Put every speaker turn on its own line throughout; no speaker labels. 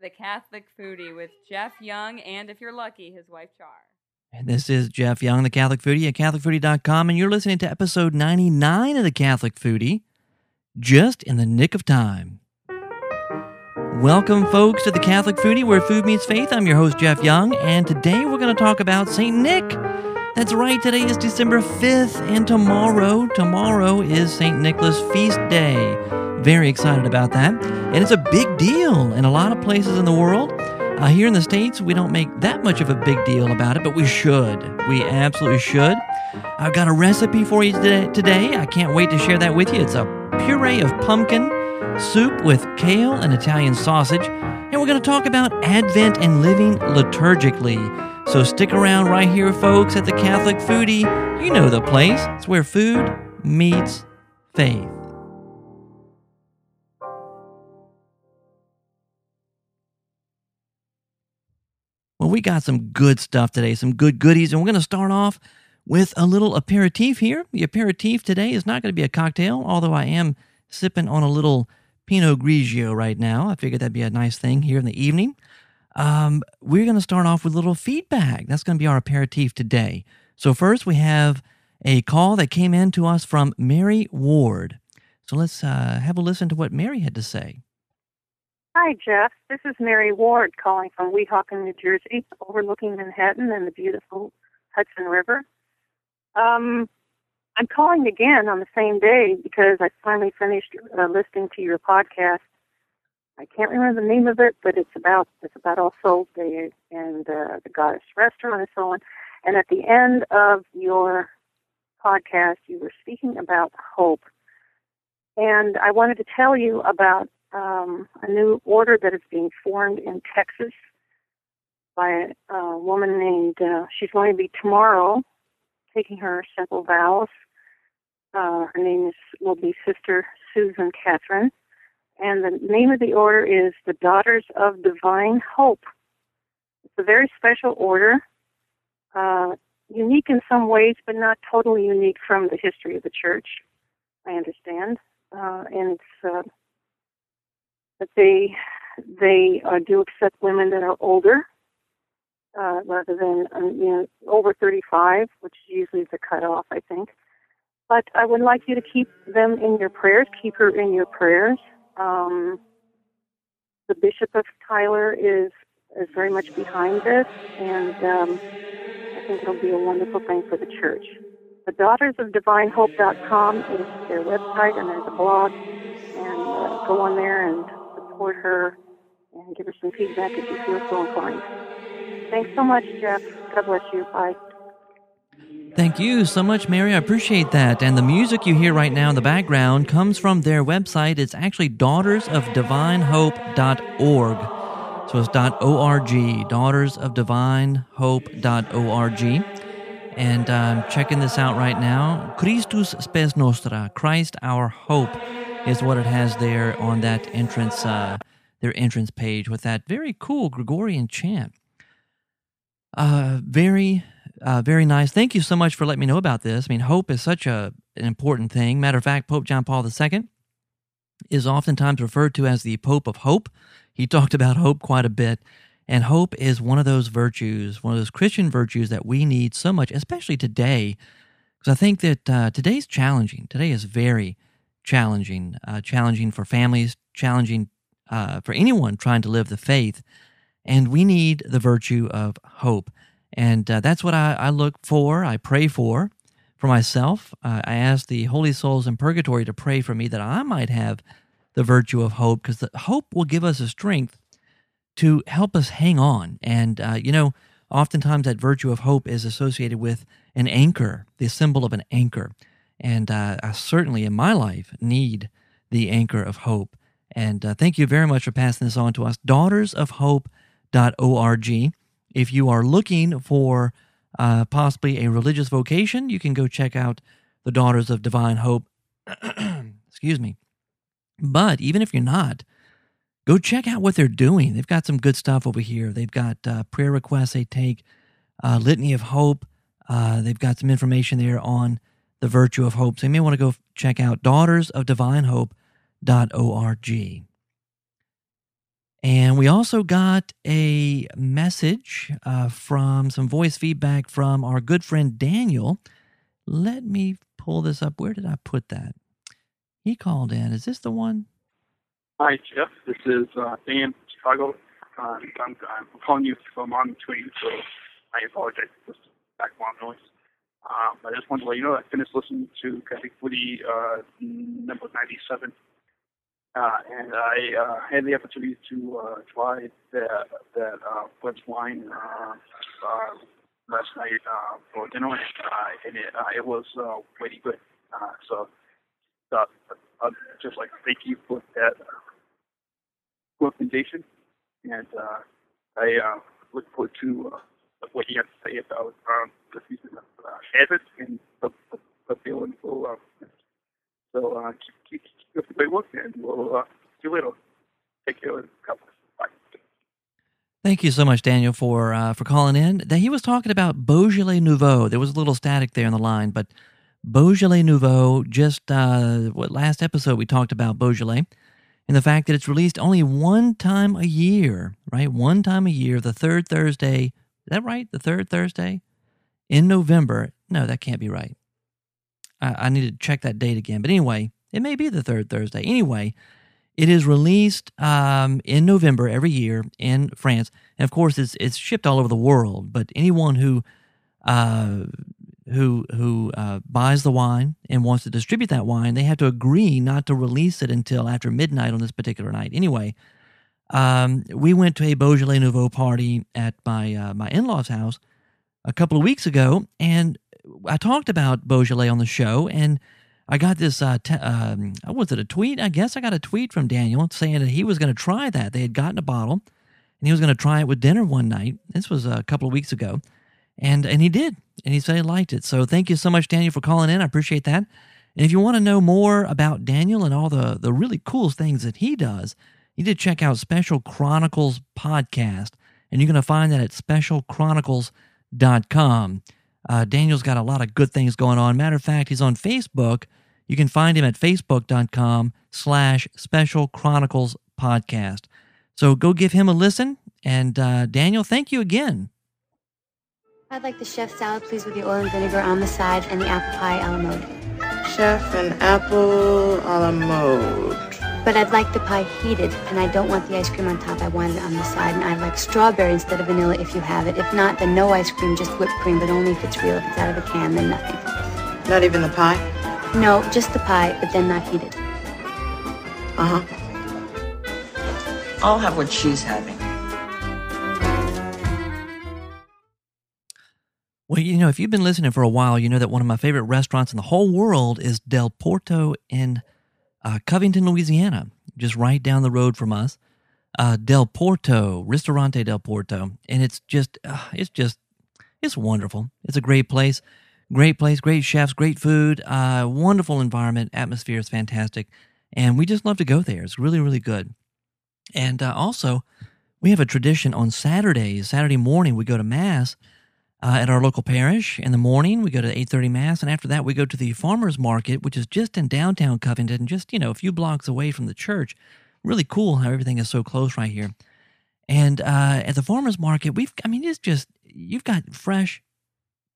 The Catholic Foodie with Jeff Young and, if you're lucky, his wife Char.
And this is Jeff Young, the Catholic Foodie at CatholicFoodie.com, and you're listening to episode 99 of the Catholic Foodie, just in the nick of time. Welcome, folks, to the Catholic Foodie, where food meets faith. I'm your host, Jeff Young, and today we're going to talk about St. Nick. That's right, today is December 5th, and tomorrow, tomorrow is St. Nicholas Feast Day. Very excited about that. And it's a big deal in a lot of places in the world. Uh, here in the States, we don't make that much of a big deal about it, but we should. We absolutely should. I've got a recipe for you today. I can't wait to share that with you. It's a puree of pumpkin soup with kale and Italian sausage. And we're going to talk about Advent and living liturgically. So stick around right here, folks, at the Catholic Foodie. You know the place. It's where food meets faith. Well, we got some good stuff today, some good goodies, and we're going to start off with a little aperitif here. The aperitif today is not going to be a cocktail, although I am sipping on a little Pinot Grigio right now. I figured that'd be a nice thing here in the evening. Um, we're going to start off with a little feedback. That's going to be our aperitif today. So, first, we have a call that came in to us from Mary Ward. So, let's uh, have a listen to what Mary had to say.
Hi, Jeff. This is Mary Ward calling from Weehawken, New Jersey, overlooking Manhattan and the beautiful Hudson River. Um, I'm calling again on the same day because I finally finished uh, listening to your podcast. I can't remember the name of it, but it's about it's about All Souls Day and uh, the Goddess Restaurant and so on. And at the end of your podcast, you were speaking about hope, and I wanted to tell you about um, a new order that is being formed in Texas by a, a woman named, uh, she's going to be tomorrow taking her simple vows. Uh, her name is, will be Sister Susan Catherine. And the name of the order is the Daughters of Divine Hope. It's a very special order, uh, unique in some ways, but not totally unique from the history of the church, I understand. Uh, and it's that they they uh, do accept women that are older uh, rather than um, you know over 35, which is usually the cutoff, I think. But I would like you to keep them in your prayers. Keep her in your prayers. Um, the Bishop of Tyler is is very much behind this, and um, I think it'll be a wonderful thing for the church. The Daughters of DivineHope.com is their website, and there's a blog, and uh, go on there and support her and give her some feedback if you feel so inclined. Thanks so much, Jeff. God bless you. Bye.
Thank you so much, Mary. I appreciate that. And the music you hear right now in the background comes from their website. It's actually daughtersofdivinehope.org. So it's .org, daughtersofdivinehope.org. And I'm um, checking this out right now. Christus spes nostra, Christ our hope is what it has there on that entrance, uh, their entrance page with that very cool Gregorian chant. Uh, very, uh, very nice. Thank you so much for letting me know about this. I mean, hope is such a, an important thing. Matter of fact, Pope John Paul II is oftentimes referred to as the Pope of Hope. He talked about hope quite a bit. And hope is one of those virtues, one of those Christian virtues that we need so much, especially today. Because I think that uh, today's challenging. Today is very, challenging, uh, challenging for families, challenging uh, for anyone trying to live the faith. And we need the virtue of hope. And uh, that's what I, I, look for, I pray for for myself. Uh, I ask the holy souls in purgatory to pray for me that I might have the virtue of hope, because hope will give us a strength to help us hang on. And, uh, you know, oftentimes that virtue of hope is associated with an anchor, the symbol of an anchor. And uh, I certainly in my life need the anchor of hope. And uh, thank you very much for passing this on to us. Daughtersofhope.org. If you are looking for uh, possibly a religious vocation, you can go check out the Daughters of Divine Hope. Excuse me. But even if you're not, go check out what they're doing. They've got some good stuff over here. They've got uh, prayer requests they take, uh, Litany of Hope. Uh, they've got some information there on the virtue of hope. So you may want to go check out daughtersofdivinehope.org. And we also got a message uh, from some voice feedback from our good friend Daniel. Let me pull this up. Where did I put that? He called in. Is this the one?
Hi, Jeff. This is uh, Dan Chicago. Uh, I'm, I'm calling you from on train, so I apologize for background noise. Um, I just wanted to let you know I finished listening to Catholic Foodie uh, number 97 uh, and I uh, had the opportunity to uh, try that that uh, wine uh, uh, last night uh, for dinner, uh, and it, uh, it was uh, good. Uh, so, uh, I'd just like thank you for that recommendation, and uh, I uh, look forward to uh, what you have to say about um, the season of uh, Abbott and the, the feeling for. Uh, so uh, keep, keep, keep up the great work, and we'll uh, see you later. Take care. Bless.
Thank you so much, Daniel, for uh, for calling in. That he was talking about Beaujolais Nouveau. There was a little static there in the line, but Beaujolais Nouveau. Just uh, what last episode we talked about Beaujolais and the fact that it's released only one time a year, right? One time a year, the third Thursday. Is that right? The third Thursday in November. No, that can't be right. I, I need to check that date again. But anyway, it may be the third Thursday. Anyway, it is released um, in November every year in France, and of course, it's it's shipped all over the world. But anyone who uh, who who uh, buys the wine and wants to distribute that wine, they have to agree not to release it until after midnight on this particular night. Anyway, um, we went to a Beaujolais Nouveau party at my uh, my in laws' house a couple of weeks ago, and I talked about Beaujolais on the show, and I got this. Uh, um, was it a tweet? I guess I got a tweet from Daniel saying that he was going to try that. They had gotten a bottle, and he was going to try it with dinner one night. This was a couple of weeks ago, and and he did, and he said he liked it. So thank you so much, Daniel, for calling in. I appreciate that. And if you want to know more about Daniel and all the the really cool things that he does, you need to check out Special Chronicles podcast, and you're going to find that at specialchronicles.com. Uh, Daniel's got a lot of good things going on. Matter of fact, he's on Facebook. You can find him at facebook.com slash special chronicles podcast. So go give him a listen. And uh, Daniel, thank you again.
I'd like the chef salad, please, with the oil and vinegar on the side and the apple pie a la mode.
Chef and apple a la mode.
But I'd like the pie heated, and I don't want the ice cream on top. I want it on the side, and I'd like strawberry instead of vanilla if you have it. If not, then no ice cream, just whipped cream, but only if it's real. If it's out of a can, then nothing.
Not even the pie?
No, just the pie, but then not heated.
Uh huh.
I'll have what she's having.
Well, you know, if you've been listening for a while, you know that one of my favorite restaurants in the whole world is Del Porto in uh, Covington, Louisiana, just right down the road from us. Uh, Del Porto, Ristorante Del Porto, and it's just, uh, it's just, it's wonderful. It's a great place, great place, great chefs, great food, uh, wonderful environment, atmosphere is fantastic, and we just love to go there. It's really, really good. And uh, also, we have a tradition on Saturdays. Saturday morning, we go to mass uh, at our local parish. In the morning, we go to 8.30 Mass, and after that, we go to the farmer's market, which is just in downtown Covington, just, you know, a few blocks away from the church. Really cool how everything is so close right here. And uh, at the farmer's market, we've, I mean, it's just, you've got fresh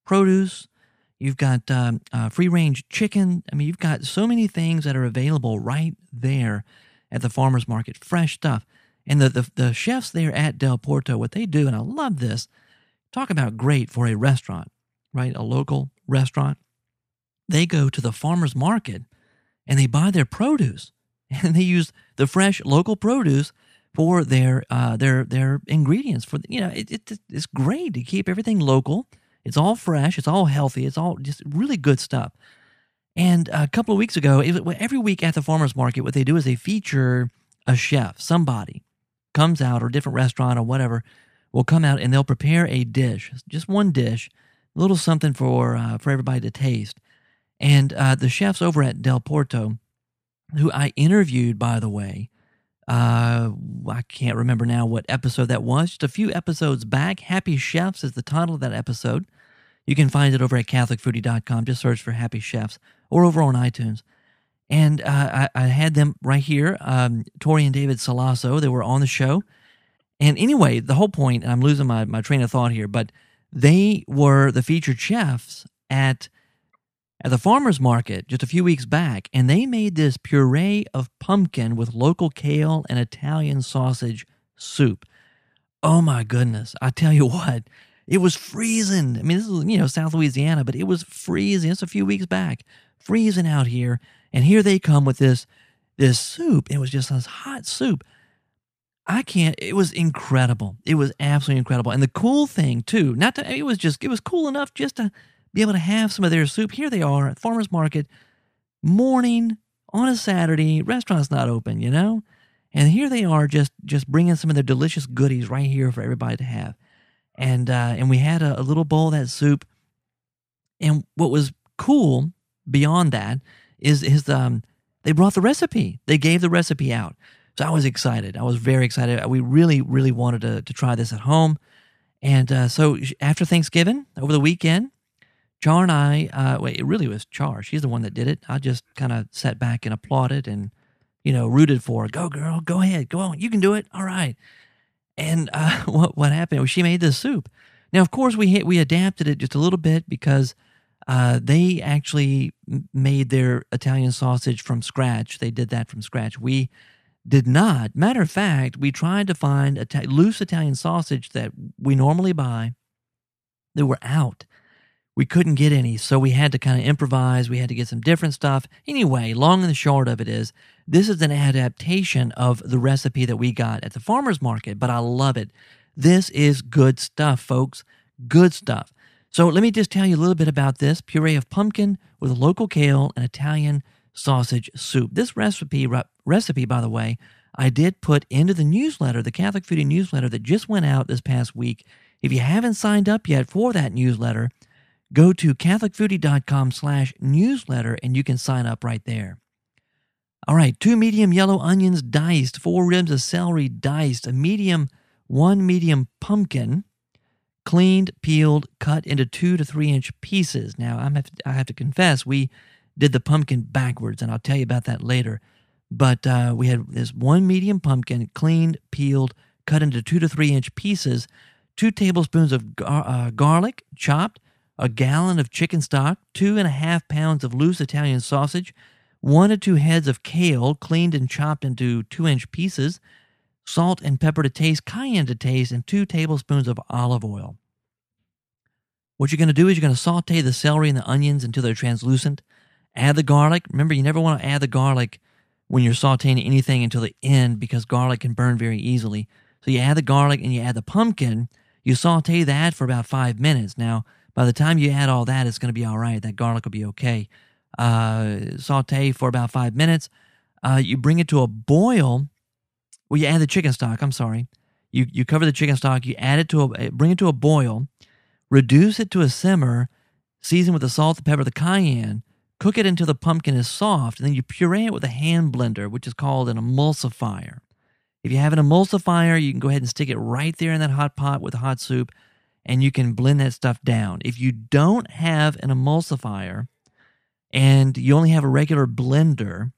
produce, you've got um, uh, free range chicken. I mean, you've got so many things that are available right there at the farmer's market, fresh stuff. And the, the, the chefs there at Del Porto, what they do, and I love this, talk about great for a restaurant, right? A local restaurant. They go to the farmer's market and they buy their produce and they use the fresh local produce for their uh, their their ingredients. For you know, it, it, it's great to keep everything local. It's all fresh. It's all healthy. It's all just really good stuff. And a couple of weeks ago, it, every week at the farmers market, what they do is they feature a chef, somebody comes out or a different restaurant or whatever will come out and they'll prepare a dish, just one dish, a little something for uh, for everybody to taste. And uh, the chefs over at Del Porto, who I interviewed, by the way, uh, I can't remember now what episode that was. Just a few episodes back. Happy Chefs is the title of that episode. You can find it over at CatholicFoodie.com. Just search for Happy Chefs or over on iTunes. And uh, I, I, had them right here, um, Tori and David Solazzo. They were on the show. And anyway, the whole point, and I'm losing my, my train of thought here, but they were the featured chefs at at the farmers market just a few weeks back, and they made this puree of pumpkin with local kale and Italian sausage soup. Oh my goodness! I tell you what, it was freezing. I mean, this is you know South Louisiana, but it was freezing. It's a few weeks back, freezing out here, and here they come with this this soup. It was just this hot soup. I can't. It was incredible. It was absolutely incredible. And the cool thing too, not to. It was just. It was cool enough just to be able to have some of their soup. Here they are at farmers market, morning on a Saturday. Restaurant's not open, you know, and here they are just just bringing some of their delicious goodies right here for everybody to have. And uh, and we had a, a little bowl of that soup. And what was cool beyond that is is um they brought the recipe. They gave the recipe out. So I was excited. I was very excited. We really, really wanted to, to try this at home. And uh, so after Thanksgiving, over the weekend, Char and I, uh, wait, it really was Char. She's the one that did it. I just kind of sat back and applauded and, you know, rooted for her. Go, girl, go ahead, go on. You can do it. All right. And uh, what what happened was she made this soup. Now, of course, we hit, we adapted it just a little bit because uh, they actually made their Italian sausage from scratch. They did that from scratch. We did not. Matter of fact, we tried to find a loose Italian sausage that we normally buy. They were out. We couldn't get any, so we had to kind of improvise. We had to get some different stuff. Anyway, long and the short of it is, this is an adaptation of the recipe that we got at the farmer's market, but I love it. This is good stuff, folks. Good stuff. So let me just tell you a little bit about this puree of pumpkin with local kale and Italian sausage soup. This recipe, recipe, by the way, I did put into the newsletter, the Catholic Foodie newsletter that just went out this past week. If you haven't signed up yet for that newsletter, go to catholicfoodie.com slash newsletter and you can sign up right there. All right, two medium yellow onions diced, four ribs of celery diced, a medium, one medium pumpkin, cleaned, peeled, cut into two to three inch pieces. Now, I'm have I have to confess, we did the pumpkin backwards, and I'll tell you about that later. But uh, we had this one medium pumpkin, cleaned, peeled, cut into two to three inch pieces, two tablespoons of gar- uh, garlic chopped, a gallon of chicken stock, two and a half pounds of loose Italian sausage, one to two heads of kale, cleaned and chopped into two inch pieces, salt and pepper to taste, cayenne to taste, and two tablespoons of olive oil. What you're going to do is you're going to saute the celery and the onions until they're translucent. Add the garlic. Remember, you never want to add the garlic when you're sauteing anything until the end because garlic can burn very easily. So you add the garlic and you add the pumpkin. You saute that for about five minutes. Now, by the time you add all that, it's going to be all right. That garlic will be okay. Uh, saute for about five minutes. Uh, you bring it to a boil. Well, you add the chicken stock. I'm sorry. You you cover the chicken stock. You add it to a bring it to a boil. Reduce it to a simmer. Season with the salt, the pepper, the cayenne. Cook it until the pumpkin is soft, and then you puree it with a hand blender, which is called an emulsifier. If you have an emulsifier, you can go ahead and stick it right there in that hot pot with hot soup, and you can blend that stuff down. If you don't have an emulsifier and you only have a regular blender,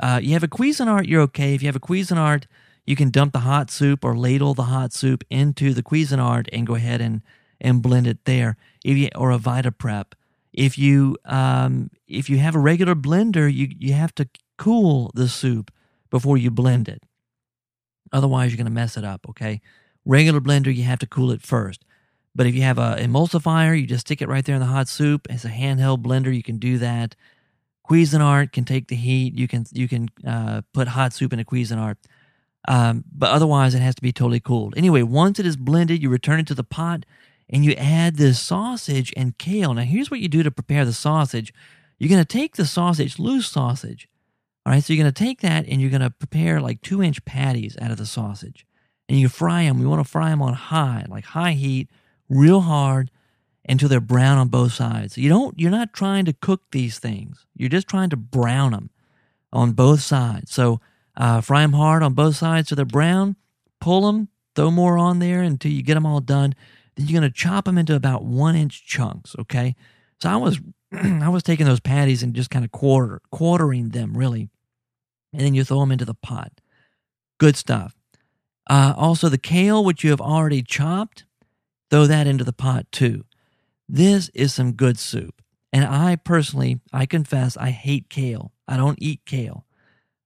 uh, you have a Cuisinart, you're okay. If you have a Cuisinart, you can dump the hot soup or ladle the hot soup into the Cuisinart and go ahead and, and blend it there. If you, or a Vitaprep. If you um, if you have a regular blender, you you have to cool the soup before you blend it. Otherwise, you're going to mess it up. Okay, regular blender, you have to cool it first. But if you have a emulsifier, you just stick it right there in the hot soup. It's a handheld blender. You can do that. Cuisinart can take the heat. You can you can uh, put hot soup in a Cuisinart. Um, but otherwise, it has to be totally cooled. Anyway, once it is blended, you return it to the pot and you add this sausage and kale. Now, here's what you do to prepare the sausage. You're going to take the sausage, loose sausage. All right, so you're going to take that and you're going to prepare like two inch patties out of the sausage. And you fry them. We want to fry them on high, like high heat, real hard until they're brown on both sides. You don't, you're not trying to cook these things. You're just trying to brown them on both sides. So uh, fry them hard on both sides so they're brown. Pull them, throw more on there until you get them all done. Then you're going to chop them into about one inch chunks. Okay. So I was I was taking those patties and just kind of quarter quartering them really, and then you throw them into the pot. Good stuff. Uh, also, the kale, which you have already chopped, throw that into the pot too. This is some good soup. And I personally, I confess, I hate kale. I don't eat kale.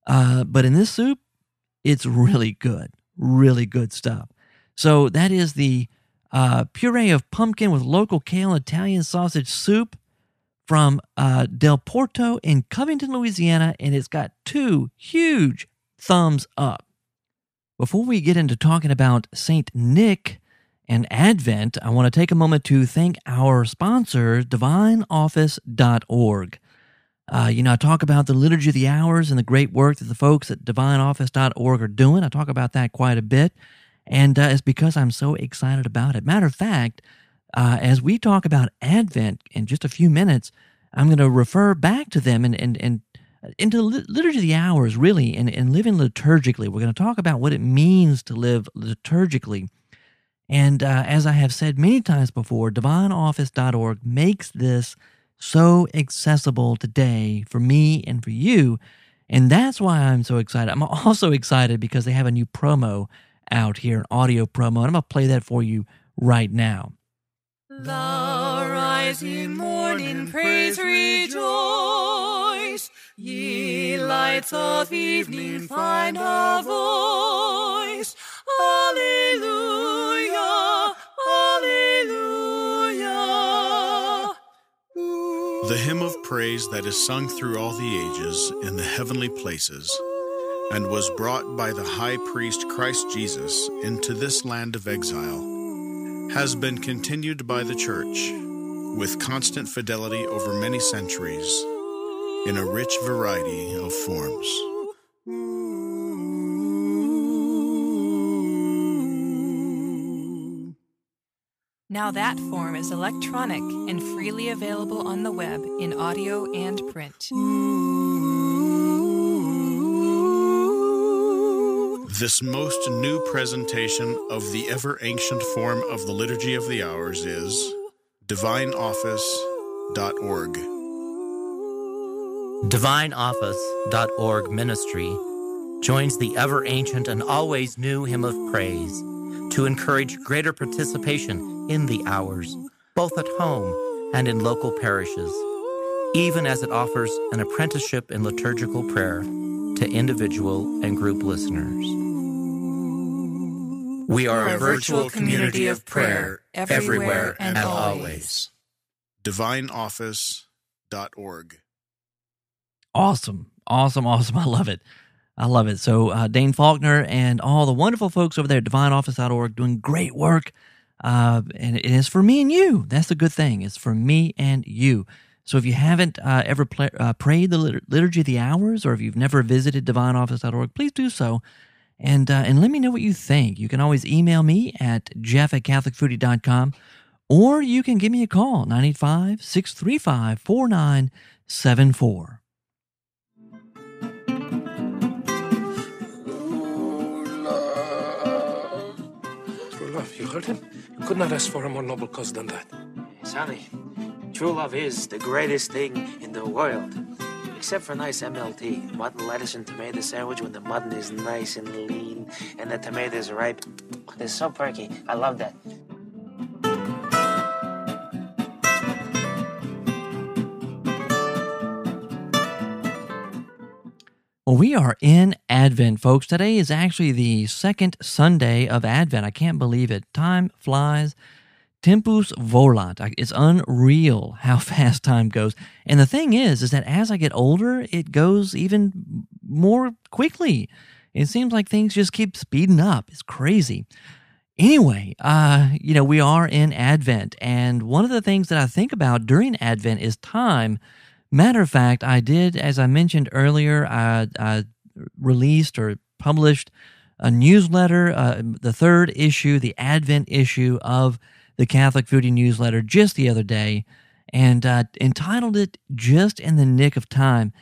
Uh, but in this soup, it's really good, really good stuff. So that is the uh, puree of pumpkin with local kale Italian sausage soup from uh, Del Porto in Covington, Louisiana, and it's got two huge thumbs up. Before we get into talking about St. Nick and Advent, I want to take a moment to thank our sponsor, divineoffice.org. Uh, you know, I talk about the Liturgy of the Hours and the great work that the folks at divineoffice.org are doing. I talk about that quite a bit, and uh, it's because I'm so excited about it. Matter of fact, uh, as we talk about Advent in just a few minutes, I'm going to refer back to them and, and, and into liturgy of the hours, really, and, and living liturgically. We're going to talk about what it means to live liturgically. And uh, as I have said many times before, divineoffice.org makes this so accessible today for me and for you. And that's why I'm so excited. I'm also excited because they have a new promo out here, an audio promo, and I'm going to play that for you right now.
The rising morning, praise, rejoice. Ye lights of evening, find a voice. Alleluia, Alleluia.
The hymn of praise that is sung through all the ages in the heavenly places, and was brought by the high priest Christ Jesus into this land of exile, has been continued by the Church with constant fidelity over many centuries in a rich variety of forms.
Now, that form is electronic and freely available on the web in audio and print.
This most new presentation of the ever ancient form of the Liturgy of the Hours is divineoffice.org.
DivineOffice.org ministry joins the ever ancient and always new hymn of praise to encourage greater participation in the hours, both at home and in local parishes, even as it offers an apprenticeship in liturgical prayer to individual and group listeners. We are a virtual community of prayer everywhere and always.
DivineOffice.org.
Awesome. Awesome. Awesome. I love it. I love it. So, uh, Dane Faulkner and all the wonderful folks over there at divineoffice.org doing great work. Uh, and it is for me and you. That's the good thing. It's for me and you. So, if you haven't uh, ever play, uh, prayed the Liturgy of the Hours or if you've never visited divineoffice.org, please do so. And, uh, and let me know what you think. You can always email me at jeff at catholicfoodie.com or you can give me a call, 985 635 4974.
You heard him? You could not ask for a more noble cause than that.
Sonny, true love is the greatest thing in the world. Except for nice MLT, mutton, lettuce, and tomato sandwich when the mutton is nice and lean and the tomato is ripe. It's so perky. I love that.
Well, we are in Advent, folks. Today is actually the second Sunday of Advent. I can't believe it. Time flies. Tempus volant. It's unreal how fast time goes. And the thing is, is that as I get older, it goes even more quickly. It seems like things just keep speeding up. It's crazy. Anyway, uh, you know, we are in Advent, and one of the things that I think about during Advent is time Matter of fact, I did, as I mentioned earlier, I, I released or published a newsletter, uh, the third issue, the Advent issue of the Catholic Foodie newsletter just the other day, and uh, entitled it "Just in the Nick of Time."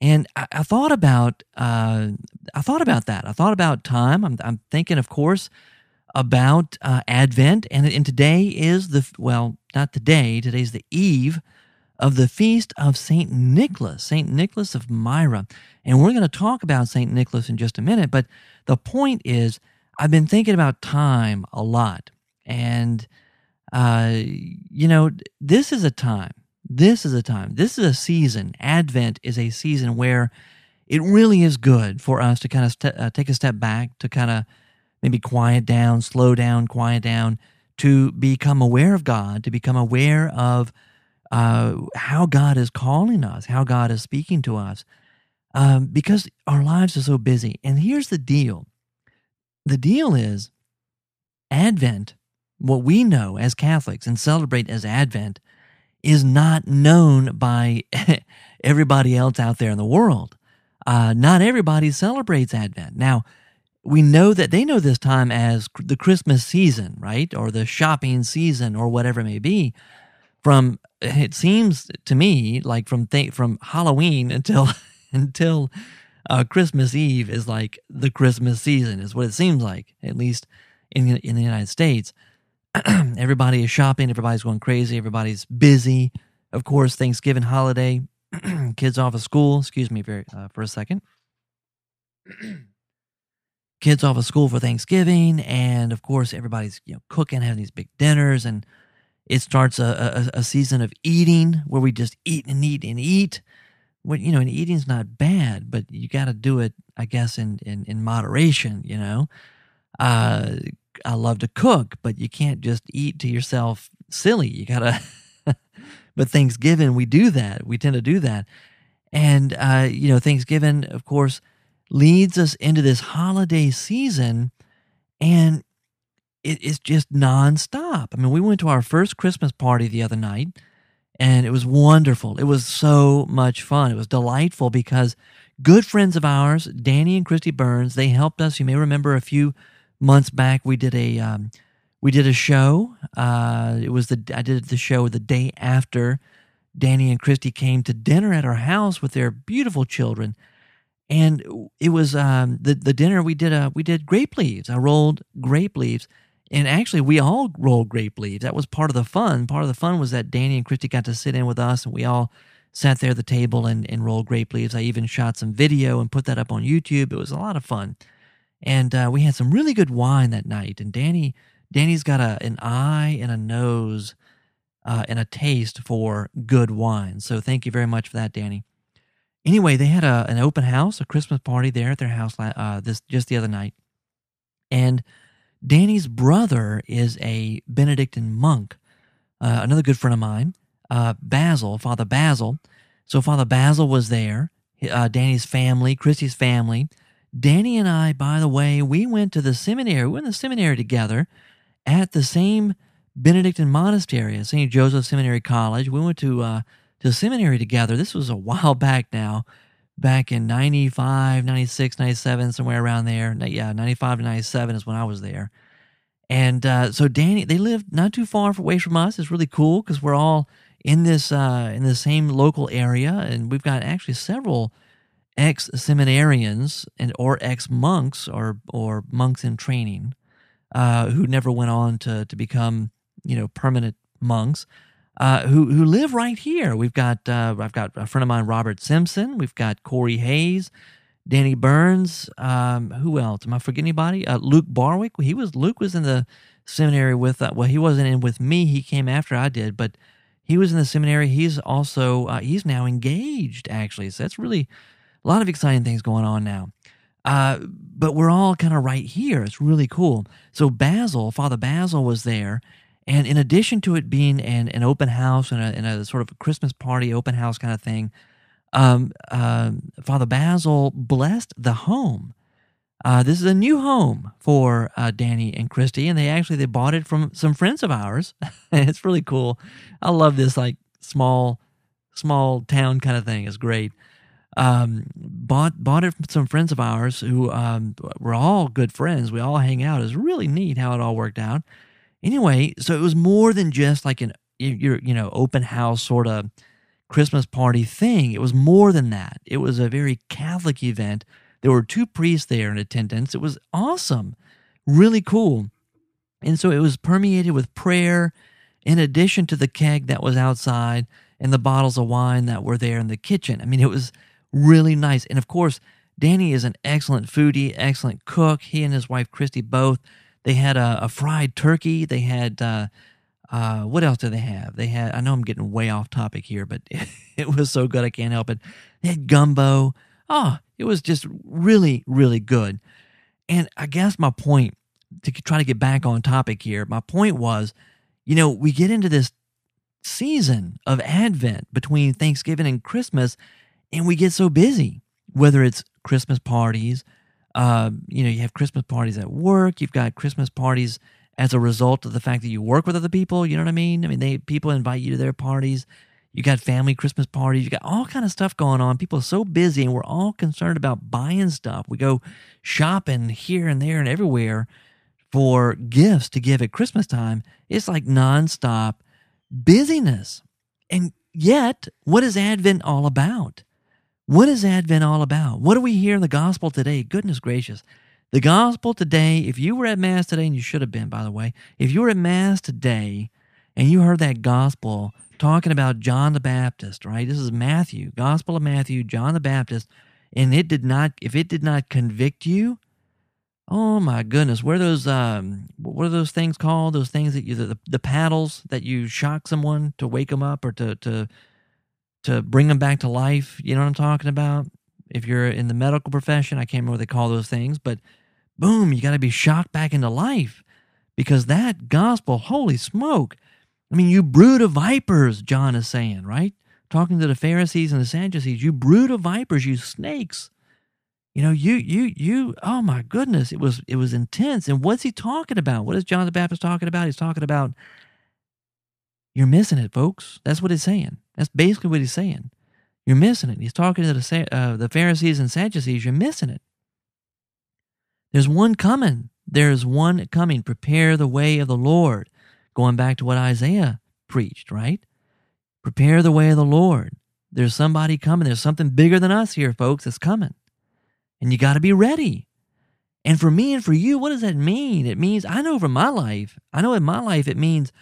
And I, I thought about, uh, I thought about that. I thought about time. I'm, I'm thinking, of course, about uh, Advent, and, and today is the well, not today. Today's the eve of the feast of St. Nicholas, St. Nicholas of Myra. And we're going to talk about St. Nicholas in just a minute. But the point is, I've been thinking about time a lot. And, uh, you know, this is a time, this is a time, this is a season. Advent is a season where it really is good for us to kind of st- uh, take a step back, to kind of maybe quiet down, slow down, quiet down, to become aware of God, to become aware of uh, how God is calling us, how God is speaking to us, um, because our lives are so busy. And here's the deal the deal is Advent, what we know as Catholics and celebrate as Advent, is not known by everybody else out there in the world. Uh, not everybody celebrates Advent. Now, we know that they know this time as the Christmas season, right? Or the shopping season, or whatever it may be. From it seems to me like from th- from Halloween until until uh, Christmas Eve is like the Christmas season is what it seems like at least in in the United States. everybody is shopping, everybody's going crazy, everybody's busy. Of course, Thanksgiving holiday, kids off of school. Excuse me very, uh, for a second. kids off of school for Thanksgiving, and of course, everybody's you know cooking, having these big dinners, and it starts a, a, a, season of eating where we just eat and eat and eat. What you know, and eating's not bad, but you got to do it, I guess, in, in in moderation. You know, uh, I love to cook, but you can't just eat to yourself silly. You gotta. but Thanksgiving, we do that. We tend to do that, and uh, you know, Thanksgiving, of course, leads us into this holiday season, and it is just nonstop. I mean, we went to our first Christmas party the other night and it was wonderful. It was so much fun. It was delightful because good friends of ours, Danny and Christy Burns, they helped us. You may remember a few months back we did a um, we did a show. Uh, it was the I did the show the day after Danny and Christy came to dinner at our house with their beautiful children and it was um, the the dinner we did. Uh, we did grape leaves. I rolled grape leaves, and actually, we all rolled grape leaves. That was part of the fun. Part of the fun was that Danny and Christy got to sit in with us, and we all sat there at the table and, and rolled grape leaves. I even shot some video and put that up on YouTube. It was a lot of fun, and uh, we had some really good wine that night. And Danny, Danny's got a an eye and a nose uh, and a taste for good wine. So thank you very much for that, Danny. Anyway, they had a, an open house, a Christmas party there at their house uh, this just the other night, and Danny's brother is a Benedictine monk, uh, another good friend of mine, uh, Basil, Father Basil. So Father Basil was there, uh, Danny's family, Christy's family. Danny and I, by the way, we went to the seminary. We went to the seminary together at the same Benedictine monastery at St. Joseph Seminary College. We went to uh, to seminary together. This was a while back now back in 95, 96, 97, somewhere around there. Yeah, 95 to 97 is when I was there. And uh, so Danny, they lived not too far away from us. It's really cool because we're all in this uh, in the same local area, and we've got actually several ex seminarians and or ex monks or or monks in training uh, who never went on to to become you know permanent monks uh, who who live right here. We've got uh, I've got a friend of mine, Robert Simpson. We've got Corey Hayes, Danny Burns. Um, who else? Am I forgetting anybody? Uh, Luke Barwick. He was Luke was in the seminary with. Uh, well, he wasn't in with me. He came after I did, but he was in the seminary. He's also uh, he's now engaged actually. So that's really a lot of exciting things going on now. Uh, but we're all kind of right here. It's really cool. So Basil, Father Basil was there and in addition to it being an, an open house and a, and a sort of a Christmas party open house kind of thing, um, uh, Father Basil blessed the home. Uh, this is a new home for uh, Danny and Christy, and they actually they bought it from some friends of ours. it's really cool. I love this like small, small town kind of thing. It's great. Um, bought bought it from some friends of ours who um, were all good friends. We all hang out. It's really neat how it all worked out. Anyway, so it was more than just like an your you know open house sort of Christmas party thing. It was more than that. It was a very Catholic event. There were two priests there in attendance. It was awesome, really cool. And so it was permeated with prayer in addition to the keg that was outside and the bottles of wine that were there in the kitchen. I mean, it was really nice. And of course, Danny is an excellent foodie, excellent cook. He and his wife Christy both. They had a, a fried turkey. They had uh, uh, what else did they have? They had. I know I'm getting way off topic here, but it, it was so good I can't help it. They had gumbo. Oh, it was just really, really good. And I guess my point to try to get back on topic here, my point was, you know, we get into this season of Advent between Thanksgiving and Christmas, and we get so busy, whether it's Christmas parties, uh, you know, you have Christmas parties at work, you've got Christmas parties as a result of the fact that you work with other people, you know what I mean? I mean, they people invite you to their parties. You got family Christmas parties, you got all kind of stuff going on. People are so busy and we're all concerned about buying stuff. We go shopping here and there and everywhere for gifts to give at Christmas time. It's like nonstop busyness. And yet, what is Advent all about? What is Advent all about? What do we hear in the gospel today? Goodness gracious. The gospel today, if you were at Mass today, and you should have been, by the way, if you were at Mass today and you heard that gospel talking about John the Baptist, right? This is Matthew, Gospel of Matthew, John the Baptist, and it did not, if it did not convict you, oh my goodness, what are those, um, what are those things called? Those things that you, the, the paddles that you shock someone to wake them up or to, to, to bring them back to life. You know what I'm talking about? If you're in the medical profession, I can't remember what they call those things, but boom, you got to be shocked back into life because that gospel, holy smoke. I mean, you brood of vipers, John is saying, right? Talking to the Pharisees and the Sadducees, you brood of vipers, you snakes. You know, you, you, you, oh my goodness, it was, it was intense. And what's he talking about? What is John the Baptist talking about? He's talking about, you're missing it, folks. That's what he's saying. That's basically what he's saying. You're missing it. He's talking to the, uh, the Pharisees and Sadducees. You're missing it. There's one coming. There's one coming. Prepare the way of the Lord. Going back to what Isaiah preached, right? Prepare the way of the Lord. There's somebody coming. There's something bigger than us here, folks, that's coming. And you got to be ready. And for me and for you, what does that mean? It means, I know from my life, I know in my life, it means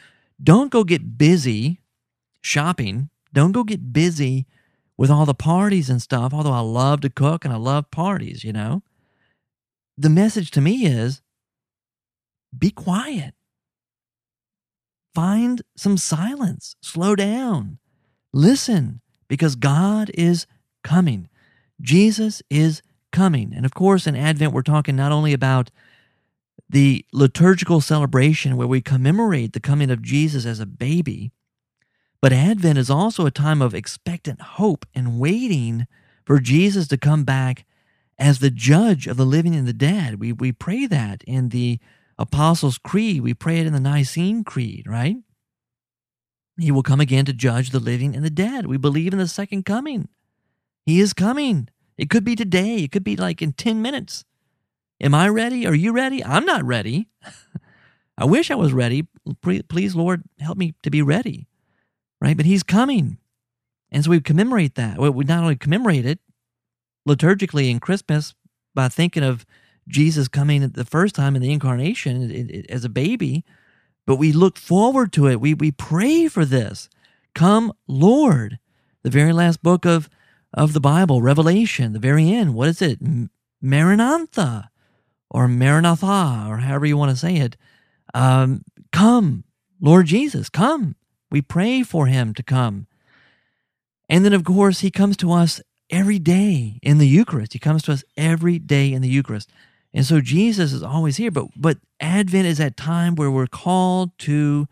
don't go get busy shopping. Don't go get busy with all the parties and stuff, although I love to cook and I love parties, you know. The message to me is be quiet. Find some silence. Slow down. Listen, because God is coming. Jesus is coming. And of course, in Advent, we're talking not only about the liturgical celebration where we commemorate the coming of Jesus as a baby, but Advent is also a time of expectant hope and waiting for Jesus to come back as the judge of the living and the dead. We, we pray that in the Apostles' Creed. We pray it in the Nicene Creed, right? He will come again to judge the living and the dead. We believe in the second coming. He is coming. It could be today. It could be like in 10 minutes. Am I ready? Are you ready? I'm not ready. I wish I was ready. Please, Lord, help me to be ready. Right? But He's coming. And so we commemorate that. We not only commemorate it liturgically in Christmas by thinking of Jesus coming the first time in the incarnation as a baby, but we look forward to it. We, we pray for this. Come, Lord. The very last book of, of the Bible, Revelation, the very end. What is it? Maranatha or Maranatha, or however you want to say it. Um, come, Lord Jesus, come. We pray for him to come. And then, of course, he comes to us every day in the Eucharist. He comes to us every day in the Eucharist. And so Jesus is always here. But, but Advent is that time where we're called to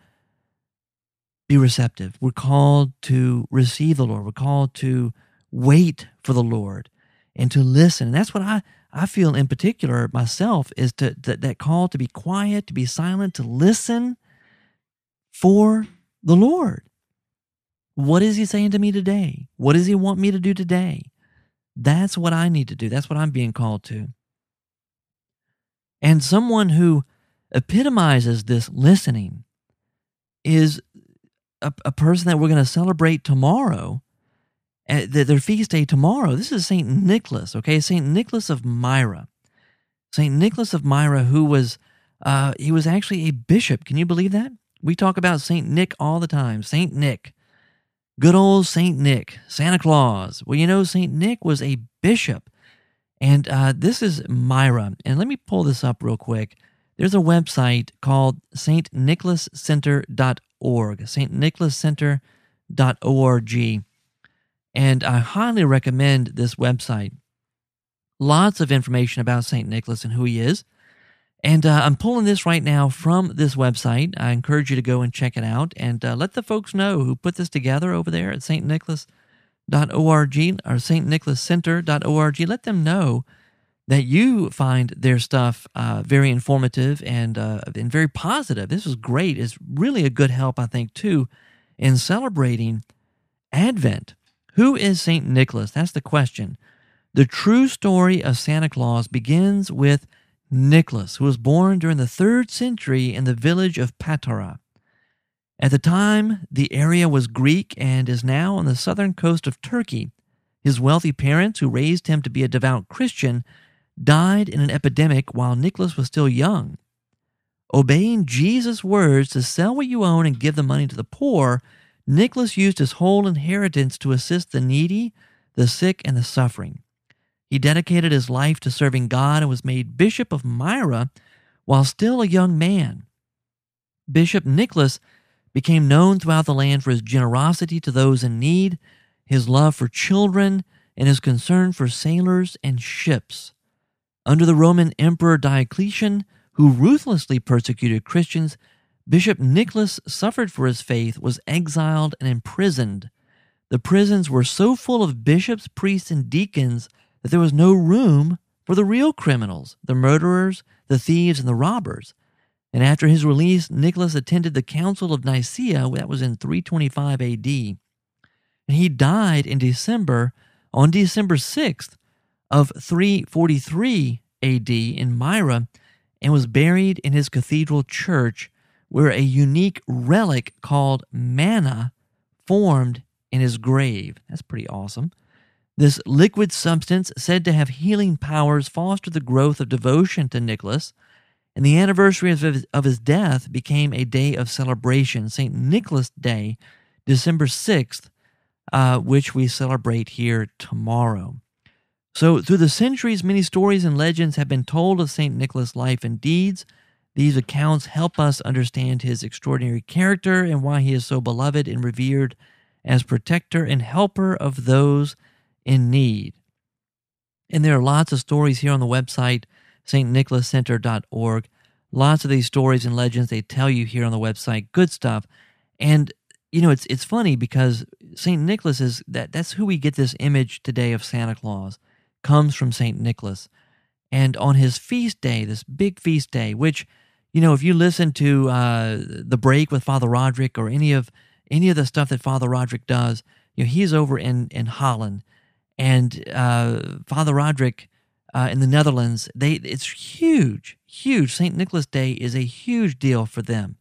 be receptive. We're called to receive the Lord. We're called to wait for the Lord and to listen. And that's what I, I feel in particular myself is to, that, that call to be quiet, to be silent, to listen for the Lord. What is He saying to me today? What does He want me to do today? That's what I need to do. That's what I'm being called to. And someone who epitomizes this listening is a, a person that we're going to celebrate tomorrow at their feast day tomorrow. This is St. Nicholas, okay? St. Nicholas of Myra. St. Nicholas of Myra, who was, uh, he was actually a bishop. Can you believe that? We talk about St. Nick all the time. St. Nick. Good old St. Nick, Santa Claus. Well, you know, St. Nick was a bishop. And uh, this is Myra. And let me pull this up real quick. There's a website called stnicholascenter.org, stnicholascenter.org. And I highly recommend this website. Lots of information about St. Nicholas and who he is. And uh, I'm pulling this right now from this website. I encourage you to go and check it out and uh, let the folks know who put this together over there at stnicholas.org or stnicholascenter.org. Let them know that you find their stuff uh, very informative and uh, and very positive. This is great. It's really a good help, I think, too, in celebrating Advent. Who is St. Nicholas? That's the question. The true story of Santa Claus begins with Nicholas, who was born during the third century in the village of Patara. At the time, the area was Greek and is now on the southern coast of Turkey. His wealthy parents, who raised him to be a devout Christian, died in an epidemic while Nicholas was still young. Obeying Jesus' words to sell what you own and give the money to the poor, Nicholas used his whole inheritance to assist the needy, the sick, and the suffering. He dedicated his life to serving God and was made Bishop of Myra while still a young man. Bishop Nicholas became known throughout the land for his generosity to those in need, his love for children, and his concern for sailors and ships. Under the Roman Emperor Diocletian, who ruthlessly persecuted Christians, Bishop Nicholas suffered for his faith, was exiled, and imprisoned. The prisons were so full of bishops, priests, and deacons that there was no room for the real criminals, the murderers, the thieves, and the robbers. And after his release, Nicholas attended the Council of Nicaea, that was in 325 AD. And he died in December, on December 6th of 343 AD in Myra, and was buried in his cathedral church, where a unique relic called manna formed in his grave. That's pretty awesome. This liquid substance, said to have healing powers, fostered the growth of devotion to Nicholas, and the anniversary of his, of his death became a day of celebration, St. Nicholas Day, December 6th, uh, which we celebrate here tomorrow. So, through the centuries, many stories and legends have been told of St. Nicholas' life and deeds. These accounts help us understand his extraordinary character and why he is so beloved and revered as protector and helper of those in need. And there are lots of stories here on the website, stnicholascenter.org. Lots of these stories and legends they tell you here on the website. Good stuff. And you know, it's it's funny because St. Nicholas is that that's who we get this image today of Santa Claus comes from St. Nicholas. And on his feast day, this big feast day, which, you know, if you listen to uh, the break with Father Roderick or any of any of the stuff that Father Roderick does, you know, he's over in in Holland and uh, Father Roderick uh, in the Netherlands, they it's huge, huge. St. Nicholas Day is a huge deal for them.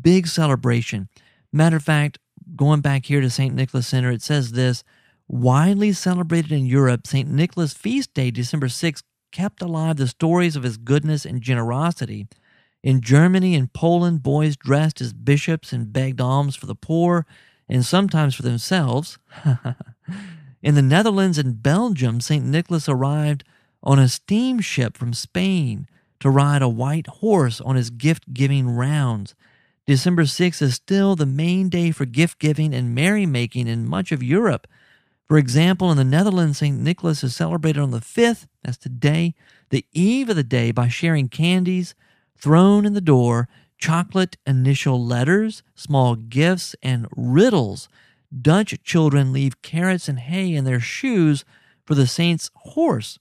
Big celebration. Matter of fact, going back here to St. Nicholas Center, it says this widely celebrated in Europe, St. Nicholas Feast Day, December 6th, kept alive the stories of his goodness and generosity. In Germany and Poland, boys dressed as bishops and begged alms for the poor and sometimes for themselves. In the Netherlands and Belgium, St. Nicholas arrived on a steamship from Spain to ride a white horse on his gift giving rounds. December 6th is still the main day for gift giving and merrymaking in much of Europe. For example, in the Netherlands, St. Nicholas is celebrated on the 5th, that's today, the eve of the day, by sharing candies thrown in the door, chocolate initial letters, small gifts, and riddles Dutch children leave carrots and hay in their shoes for the saint's horse,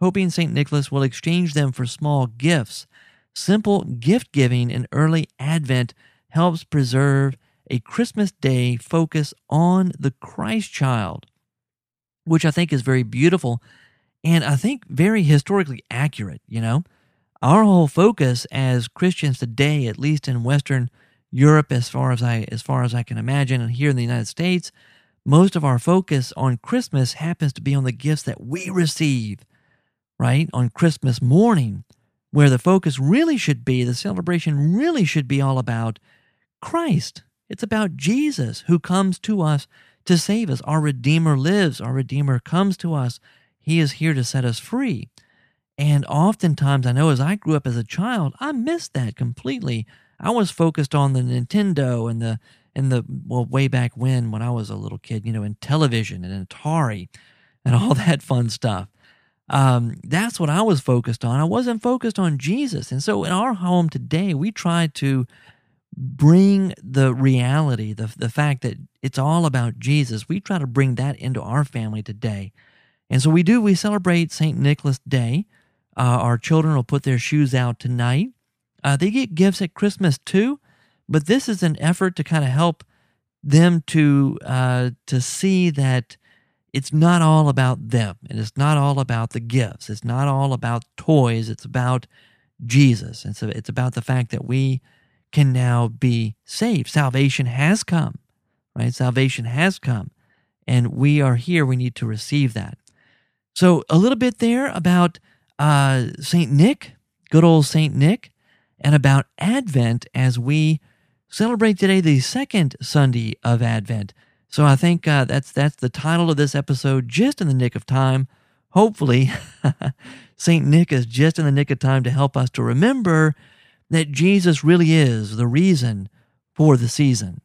hoping St. Nicholas will exchange them for small gifts. Simple gift giving in early Advent helps preserve a Christmas Day focus on the Christ child, which I think is very beautiful and I think very historically accurate. You know, our whole focus as Christians today, at least in Western Europe as far as I as far as I can imagine and here in the United States most of our focus on Christmas happens to be on the gifts that we receive right on Christmas morning where the focus really should be the celebration really should be all about Christ it's about Jesus who comes to us to save us. Our Redeemer lives. Our Redeemer comes to us. He is here to set us free. And oftentimes, I know as I grew up as a child, I missed that completely. I was focused on the Nintendo and the and the well way back when when I was a little kid, you know, in television and Atari and all that fun stuff. Um, that's what I was focused on. I wasn't focused on Jesus. And so in our home today, we try to bring the reality, the, the fact that it's all about Jesus, we try to bring that into our family today. And so we do, we celebrate St. Nicholas Day. Uh, our children will put their shoes out tonight. Uh, they get gifts at Christmas too, but this is an effort to kind of help them to uh, to see that it's not all about them and it's not all about the gifts. It's not all about toys. It's about Jesus. And so it's about the fact that we can now be saved. Salvation has come, right? Salvation has come, and we are here. We need to receive that. So, a little bit there about uh, St. Nick, good old St. Nick, and about Advent as we celebrate today the second Sunday of Advent. So, I think uh, that's, that's the title of this episode, just in the nick of time. Hopefully, St. Nick is just in the nick of time to help us to remember that Jesus really is the reason for the season.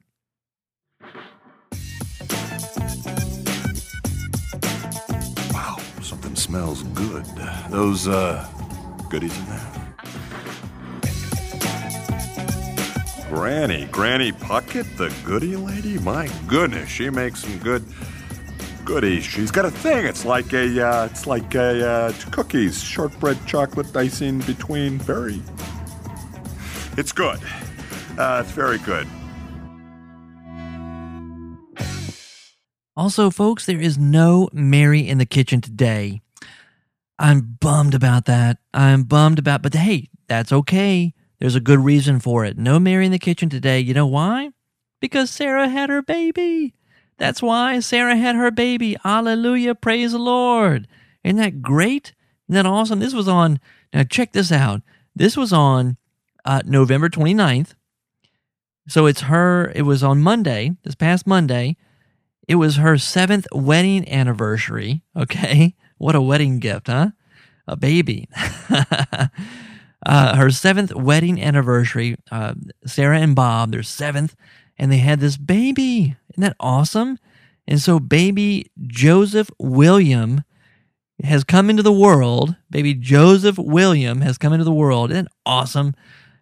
Wow, something smells good. Those, uh, goodies in there. Granny, Granny Puckett, the goody lady? My goodness, she makes some good goodies. She's got a thing. It's like a, uh, it's like a, uh, cookies, shortbread chocolate icing between. Very, it's good. Uh, it's very good.
Also, folks, there is no Mary in the kitchen today. I'm bummed about that. I'm bummed about, but hey, that's okay. There's a good reason for it. No Mary in the kitchen today. You know why? Because Sarah had her baby. That's why Sarah had her baby. Hallelujah. Praise the Lord. Isn't that great? Isn't that awesome? This was on, now check this out. This was on uh, November 29th. So it's her, it was on Monday, this past Monday. It was her seventh wedding anniversary. Okay. What a wedding gift, huh? A baby. uh, her seventh wedding anniversary. Uh, Sarah and Bob, their seventh, and they had this baby. Isn't that awesome? And so, baby Joseph William has come into the world. Baby Joseph William has come into the world. Isn't awesome?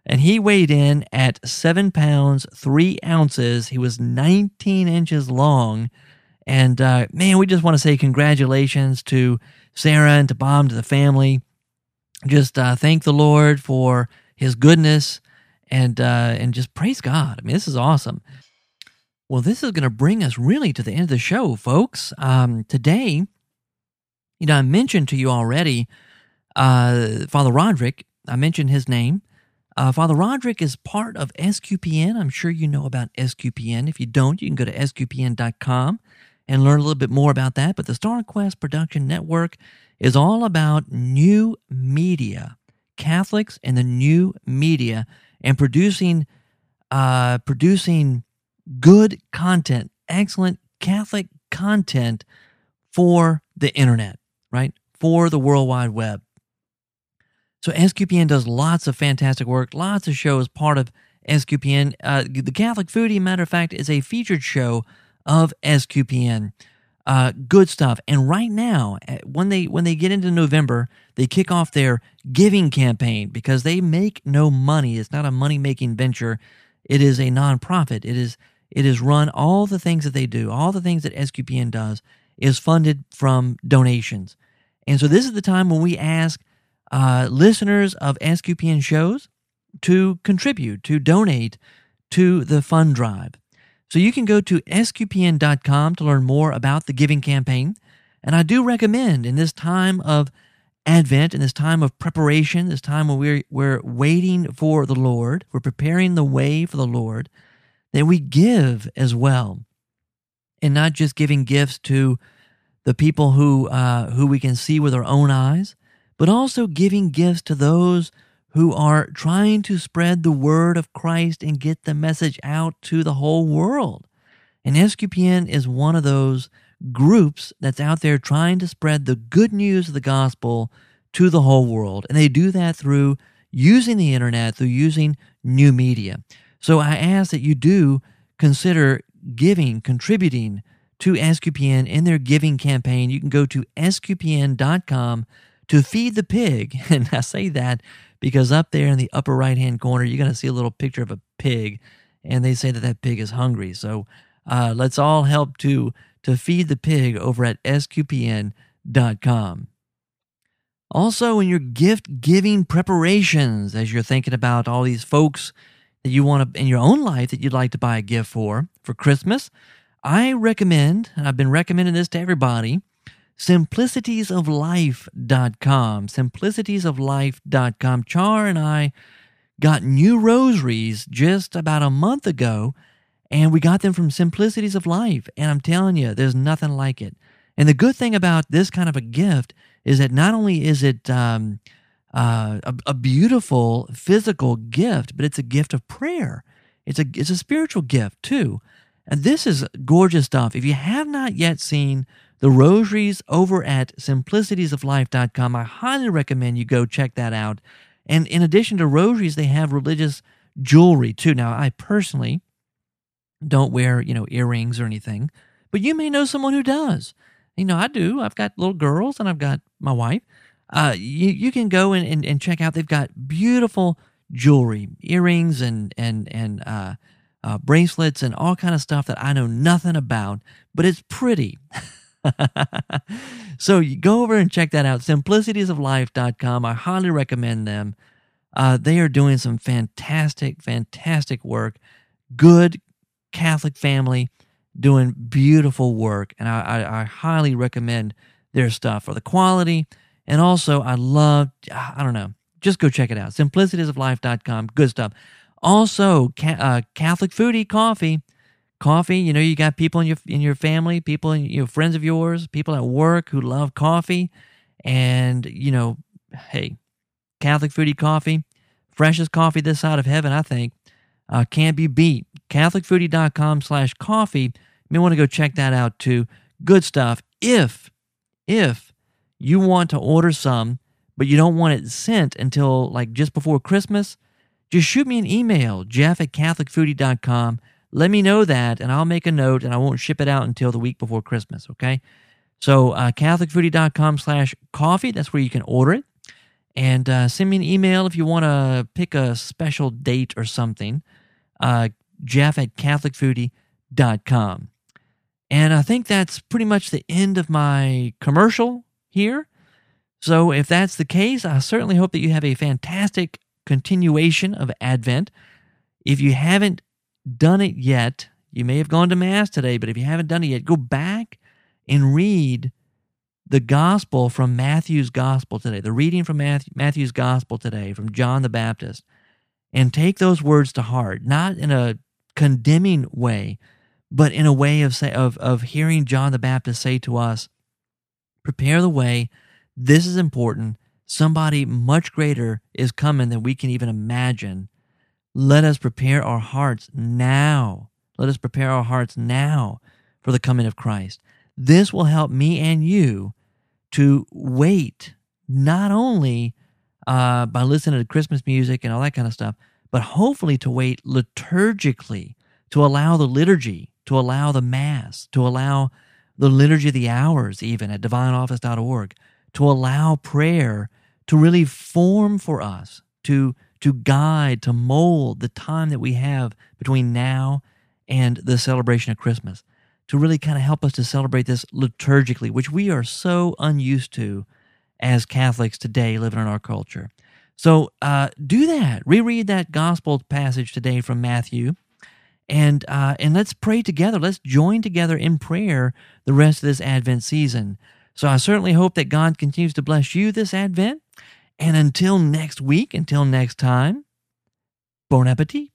And he weighed in at seven pounds, three ounces. He was 19 inches long. And uh, man, we just want to say congratulations to Sarah and to Bob, to the family. Just uh, thank the Lord for his goodness and, uh, and just praise God. I mean, this is awesome. Well, this is going to bring us really to the end of the show, folks. Um, today, you know, I mentioned to you already uh, Father Roderick. I mentioned his name. Uh, Father Roderick is part of SQPN. I'm sure you know about SQPN. If you don't, you can go to sqpn.com and learn a little bit more about that. But the StarQuest Production Network is all about new media, Catholics and the new media, and producing uh, producing good content, excellent Catholic content for the internet, right? For the World Wide Web. So SQPN does lots of fantastic work, lots of shows part of SQPN. Uh, the Catholic Foodie, matter of fact, is a featured show of SQPN. Uh, good stuff. And right now, uh, when they when they get into November, they kick off their giving campaign because they make no money. It's not a money making venture. It is a nonprofit. It is it is run all the things that they do, all the things that SQPN does is funded from donations. And so this is the time when we ask uh, listeners of SQPN shows to contribute, to donate to the fund drive. So you can go to sqpn.com to learn more about the giving campaign. And I do recommend in this time of Advent, in this time of preparation, this time when we're, we're waiting for the Lord, we're preparing the way for the Lord, that we give as well. And not just giving gifts to the people who, uh, who we can see with our own eyes, but also giving gifts to those who are trying to spread the word of Christ and get the message out to the whole world. And SQPN is one of those groups that's out there trying to spread the good news of the gospel to the whole world. And they do that through using the internet, through using new media. So I ask that you do consider giving, contributing to SQPN in their giving campaign. You can go to sqpn.com to feed the pig. And I say that because up there in the upper right hand corner, you're going to see a little picture of a pig, and they say that that pig is hungry. So uh, let's all help to to feed the pig over at sqpn.com. Also, in your gift giving preparations, as you're thinking about all these folks that you want to in your own life that you'd like to buy a gift for for Christmas, I recommend, and I've been recommending this to everybody, simplicitiesoflife.com. Simplicitiesoflife.com. Char and I got new rosaries just about a month ago, and we got them from Simplicities of Life. And I'm telling you, there's nothing like it. And the good thing about this kind of a gift is that not only is it um, uh, a, a beautiful physical gift, but it's a gift of prayer. It's a it's a spiritual gift too. And this is gorgeous stuff. If you have not yet seen the rosaries over at simplicitiesoflife.com, I highly recommend you go check that out. And in addition to rosaries, they have religious jewelry too. Now, I personally don't wear, you know, earrings or anything, but you may know someone who does. You know, I do. I've got little girls and I've got my wife. Uh, you, you can go and, and, and check out. They've got beautiful jewelry, earrings and, and, and, uh, uh, bracelets and all kind of stuff that I know nothing about, but it's pretty. so go over and check that out. Simplicitiesoflife.com. I highly recommend them. Uh, they are doing some fantastic, fantastic work. Good Catholic family doing beautiful work, and I, I, I highly recommend their stuff for the quality. And also, I love, I don't know, just go check it out. Simplicitiesoflife.com. Good stuff. Also, uh, Catholic Foodie Coffee. Coffee, you know, you got people in your in your family, people in your friends of yours, people at work who love coffee, and you know, hey, Catholic Foodie Coffee, freshest coffee this side of heaven, I think, uh, can't be beat. CatholicFoodie.com slash coffee. You may want to go check that out too. Good stuff. If if you want to order some, but you don't want it sent until like just before Christmas, just shoot me an email, jeff at catholicfoodie.com. Let me know that, and I'll make a note, and I won't ship it out until the week before Christmas, okay? So uh, catholicfoodie.com slash coffee, that's where you can order it. And uh, send me an email if you want to pick a special date or something, uh, jeff at catholicfoodie.com. And I think that's pretty much the end of my commercial here. So if that's the case, I certainly hope that you have a fantastic continuation of Advent. If you haven't done it yet, you may have gone to Mass today, but if you haven't done it yet, go back and read the gospel from Matthew's gospel today, the reading from Matthew's gospel today from John the Baptist, and take those words to heart, not in a condemning way, but in a way of, say, of, of hearing John the Baptist say to us, prepare the way. This is important. Somebody much greater is coming than we can even imagine. Let us prepare our hearts now. Let us prepare our hearts now for the coming of Christ. This will help me and you to wait, not only uh, by listening to Christmas music and all that kind of stuff, but hopefully to wait liturgically, to allow the liturgy, to allow the Mass, to allow the liturgy of the hours, even at divineoffice.org, to allow prayer to really form for us, to, to guide, to mold the time that we have between now and the celebration of Christmas, to really kind of help us to celebrate this liturgically, which we are so unused to as Catholics today living in our culture. So uh, do that. Reread that gospel passage today from Matthew. And uh, and let's pray together. Let's join together in prayer the rest of this Advent season. So I certainly hope that God continues to bless you this Advent. And until next week, until next time, bon appetit.